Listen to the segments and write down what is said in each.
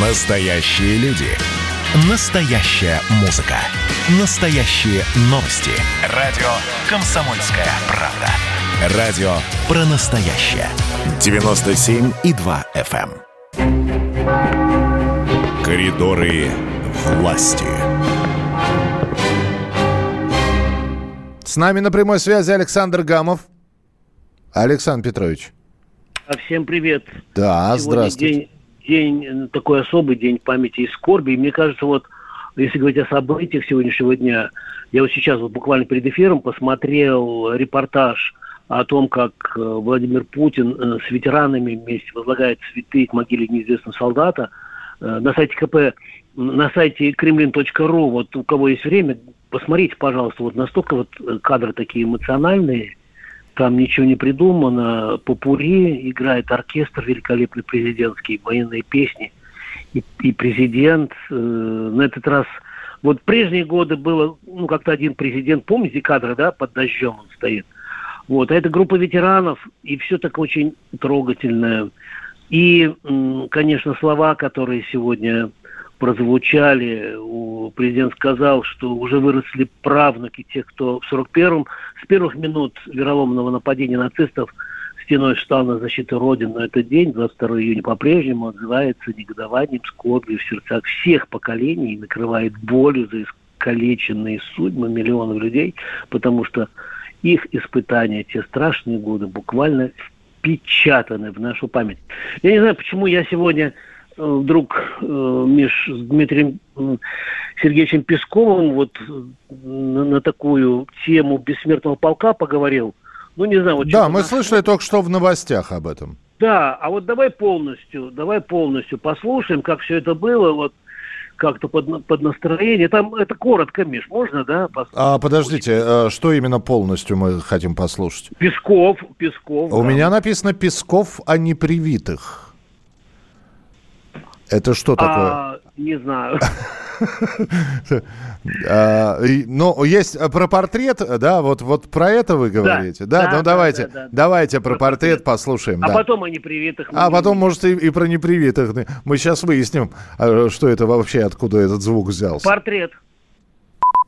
Настоящие люди. Настоящая музыка. Настоящие новости. Радио «Комсомольская правда». Радио про настоящее. 97,2 FM. эм. Коридоры власти. С нами на прямой связи Александр Гамов. Александр Петрович. А Всем привет. Да, Сегодня здравствуйте. День, день, э, такой особый день памяти и скорби. И мне кажется, вот, если говорить о событиях сегодняшнего дня, я вот сейчас вот буквально перед эфиром посмотрел репортаж о том, как э, Владимир Путин э, с ветеранами вместе возлагает цветы к могиле неизвестного солдата. На сайте КП, на сайте kremlin.ru, вот у кого есть время, посмотрите, пожалуйста, вот настолько вот кадры такие эмоциональные, там ничего не придумано. Попури играет оркестр великолепный президентский, военные песни. И, и президент э, на этот раз... Вот в прежние годы было, ну, как-то один президент, помните кадры, да, под дождем он стоит. Вот, а это группа ветеранов, и все так очень трогательное. И, конечно, слова, которые сегодня прозвучали. Президент сказал, что уже выросли правнуки тех, кто в 41-м с первых минут вероломного нападения нацистов стеной встал на защиту Родины. Но этот день, 22 июня, по-прежнему отзывается негодованием, скорбью в сердцах всех поколений и накрывает болью за искалеченные судьбы миллионов людей, потому что их испытания, те страшные годы, буквально впечатаны в нашу память. Я не знаю, почему я сегодня вдруг, э, Миш, с Дмитрием Сергеевичем Песковым вот э, на, на такую тему бессмертного полка поговорил. Ну, не знаю, вот Да, мы наш- слышали только что в новостях об этом. Да, а вот давай полностью, давай полностью послушаем, как все это было, вот как-то под, под настроение. Там это коротко, Миш, можно, да? пос- А подождите, э, что именно полностью мы хотим послушать? Песков, Песков. У да. меня написано Песков о непривитых. Это что такое? А, не знаю. А, и- ну, есть э, про портрет, да, вот, вот про это вы говорите? Да, Да, ну да, давайте, да, да. давайте про Про портрет портрет. послушаем. А потом они привитых. А потом, может, и, и про непривитых. Мы сейчас выясним, а, что это вообще, откуда этот звук взялся. Портрет.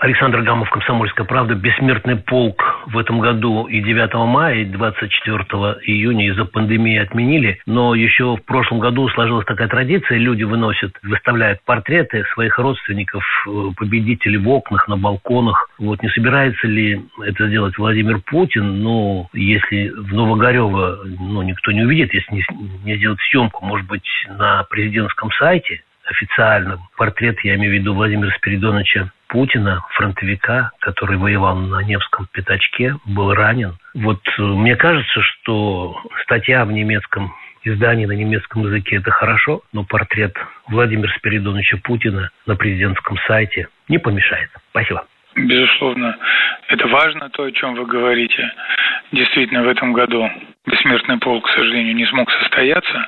Александр Гамов, «Комсомольская правда». Бессмертный полк в этом году и 9 мая, и 24 июня из-за пандемии отменили. Но еще в прошлом году сложилась такая традиция. Люди выносят, выставляют портреты своих родственников, э, победителей в окнах, на балконах. Вот не собирается ли это сделать Владимир Путин? Ну, если в Новогорево ну, никто не увидит, если не, не сделать съемку, может быть, на президентском сайте, официальном портрет, я имею в виду Владимира Спиридоновича Путина, фронтовика, который воевал на Невском пятачке, был ранен. Вот э, мне кажется, что статья в немецком издании на немецком языке это хорошо, но портрет Владимира Спиридоновича Путина на президентском сайте не помешает. Спасибо. Безусловно, это важно, то, о чем вы говорите. Действительно, в этом году бессмертный полк, к сожалению, не смог состояться.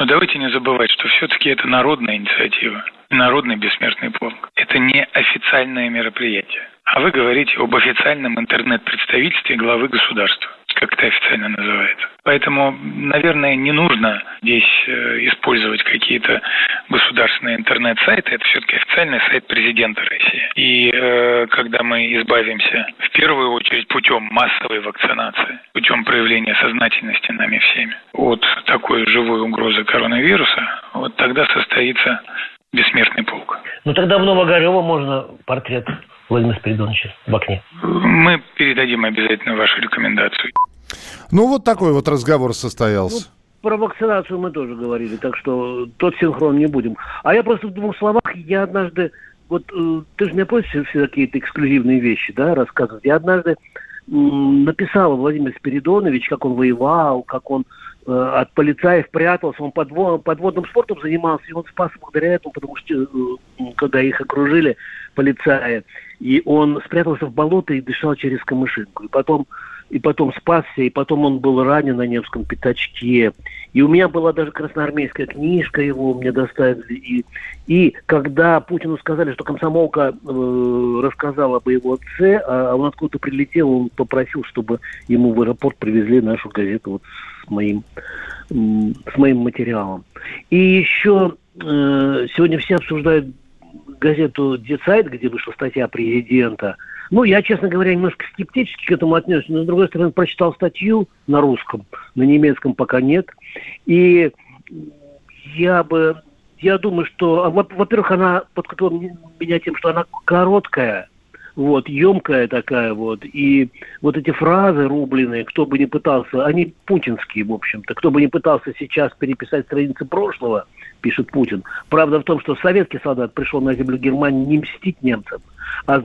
Но давайте не забывать, что все-таки это народная инициатива. Народный бессмертный полк. Это не официальное мероприятие. А вы говорите об официальном интернет-представительстве главы государства, как это официально называется. Поэтому, наверное, не нужно здесь э, использовать какие-то государственные интернет-сайты. Это все-таки официальный сайт президента России. И э, когда мы избавимся в первую очередь путем массовой вакцинации, путем проявления сознательности нами всеми от такой живой угрозы коронавируса, вот тогда состоится бессмертный полк. Ну тогда в Новогорево можно портрет Владимира Спиридоновича в окне. Мы передадим обязательно вашу рекомендацию. Ну, вот такой вот разговор состоялся. Про вакцинацию мы тоже говорили, так что тот синхрон не будем. А я просто в двух словах, я однажды, вот э, ты же мне просишь все какие-то эксклюзивные вещи, да, рассказывать. Я однажды м, написала Владимир Спиридонович, как он воевал, как он э, от полицаев прятался, он подво- подводным спортом занимался, и он спас благодаря этому, потому что э, когда их окружили полицаи, и он спрятался в болото и дышал через камышинку. И потом и потом спасся, и потом он был ранен на Невском пятачке. И у меня была даже красноармейская книжка его, мне доставили. И, и когда Путину сказали, что комсомолка э, рассказала об его отце, а он откуда-то прилетел, он попросил, чтобы ему в аэропорт привезли нашу газету вот с моим, с моим материалом. И еще э, сегодня все обсуждают газету «Децайт», где вышла статья президента. Ну, я, честно говоря, немножко скептически к этому отнесся, но, с другой стороны, прочитал статью на русском, на немецком пока нет. И я бы, я думаю, что, а, во-первых, она подкупила меня тем, что она короткая, вот, емкая такая вот, и вот эти фразы рубленые, кто бы ни пытался, они путинские, в общем-то, кто бы ни пытался сейчас переписать страницы прошлого, пишет Путин. Правда в том, что советский солдат пришел на землю Германии не мстить немцам, а с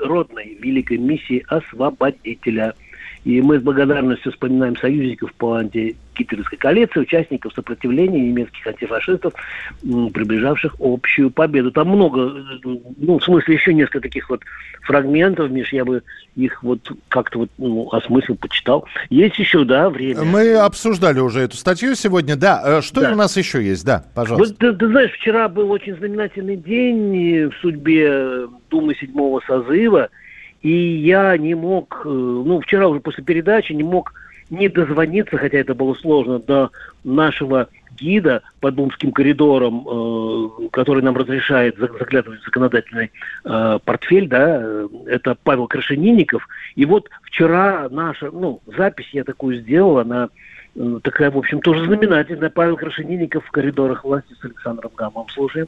благородной великой миссией освободителя – и мы с благодарностью вспоминаем союзников по антигитлеровской коалиции, участников сопротивления немецких антифашистов, приближавших общую победу. Там много, ну, в смысле, еще несколько таких вот фрагментов, Миш, я бы их вот как-то вот ну, осмыслил, почитал. Есть еще, да, время. Мы обсуждали уже эту статью сегодня, да. Э, что да. у нас еще есть? Да, пожалуйста. Вот, ты, ты знаешь, вчера был очень знаменательный день в судьбе Думы седьмого созыва – и я не мог, э, ну, вчера уже после передачи не мог не дозвониться, хотя это было сложно, до нашего гида по Думским коридорам, э, который нам разрешает заглядывать в законодательный э, портфель, да, это Павел Крашенинников. И вот вчера наша, ну, запись я такую сделал, она такая, в общем, тоже знаменательная. Павел Крашенинников в коридорах власти с Александром Гамовым. Слушаем.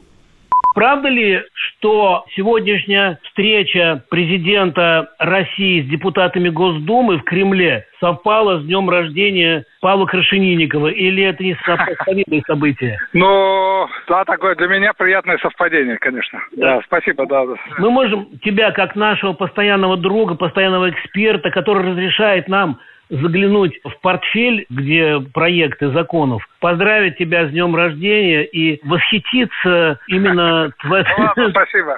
Правда ли, что сегодняшняя встреча президента России с депутатами Госдумы в Кремле совпала с днем рождения Павла Крашенинникова? Или это не совпадение событие? Ну, да, такое для меня приятное совпадение, конечно. Да, да спасибо, да. Мы можем тебя, как нашего постоянного друга, постоянного эксперта, который разрешает нам заглянуть в портфель, где проекты законов, поздравить тебя с днем рождения и восхититься именно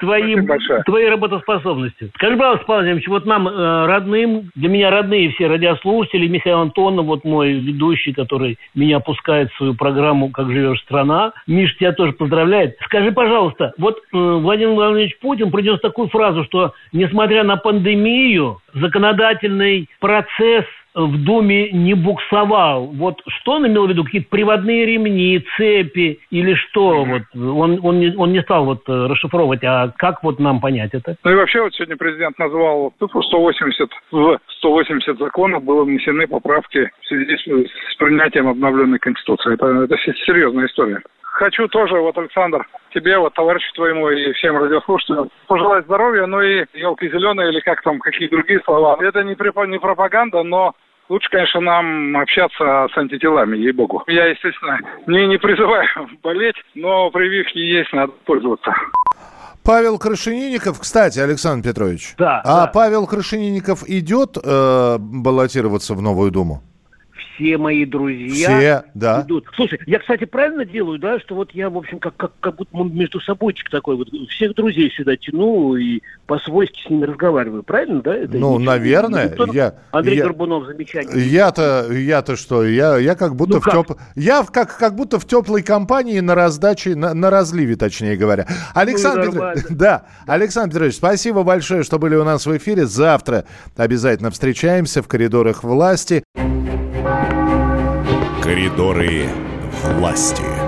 твоим, твоей работоспособностью. Скажи, пожалуйста, Павел Владимирович, вот нам, э, родным, для меня родные все радиослушатели, Михаил Антонов, вот мой ведущий, который меня пускает в свою программу «Как живешь страна», Миш тебя тоже поздравляет. Скажи, пожалуйста, вот э, Владимир Владимирович Путин принес такую фразу, что несмотря на пандемию, законодательный процесс в доме не буксовал. Вот что он имел в виду? Какие-то приводные ремни, цепи или что? Вот он, он, не, он не стал вот э, расшифровывать, а как вот нам понять это? Ну и вообще вот сегодня президент назвал цифру 180, в 180 законов было внесены поправки в связи с принятием обновленной Конституции. Это, это серьезная история. Хочу тоже, вот, Александр, тебе, вот, товарищу твоему и всем радиослушателям пожелать здоровья, ну и елки зеленые или как там, какие другие слова. Это не, не пропаганда, но Лучше, конечно, нам общаться с антителами, ей-богу. Я, естественно, не, не призываю болеть, но прививки есть, надо пользоваться. Павел Крашенинников, кстати, Александр Петрович, да, а да. Павел Крашенинников идет э, баллотироваться в Новую Думу? Все мои друзья все, да. идут. Слушай, я, кстати, правильно делаю, да, что вот я, в общем, как, как, как будто между собойчик такой, вот всех друзей сюда тяну и по-свойски с ними разговариваю, правильно, да? Это ну, наверное. Никто... Я, Андрей я, Горбунов, замечание. Я-то, я-то что, я, я как будто ну, в теп... Я как, как будто в теплой компании на раздаче, на, на разливе, точнее говоря. Александр, ну, да, Александр Петрович, спасибо большое, что были у нас в эфире. Завтра обязательно встречаемся в коридорах власти. Коридоры власти.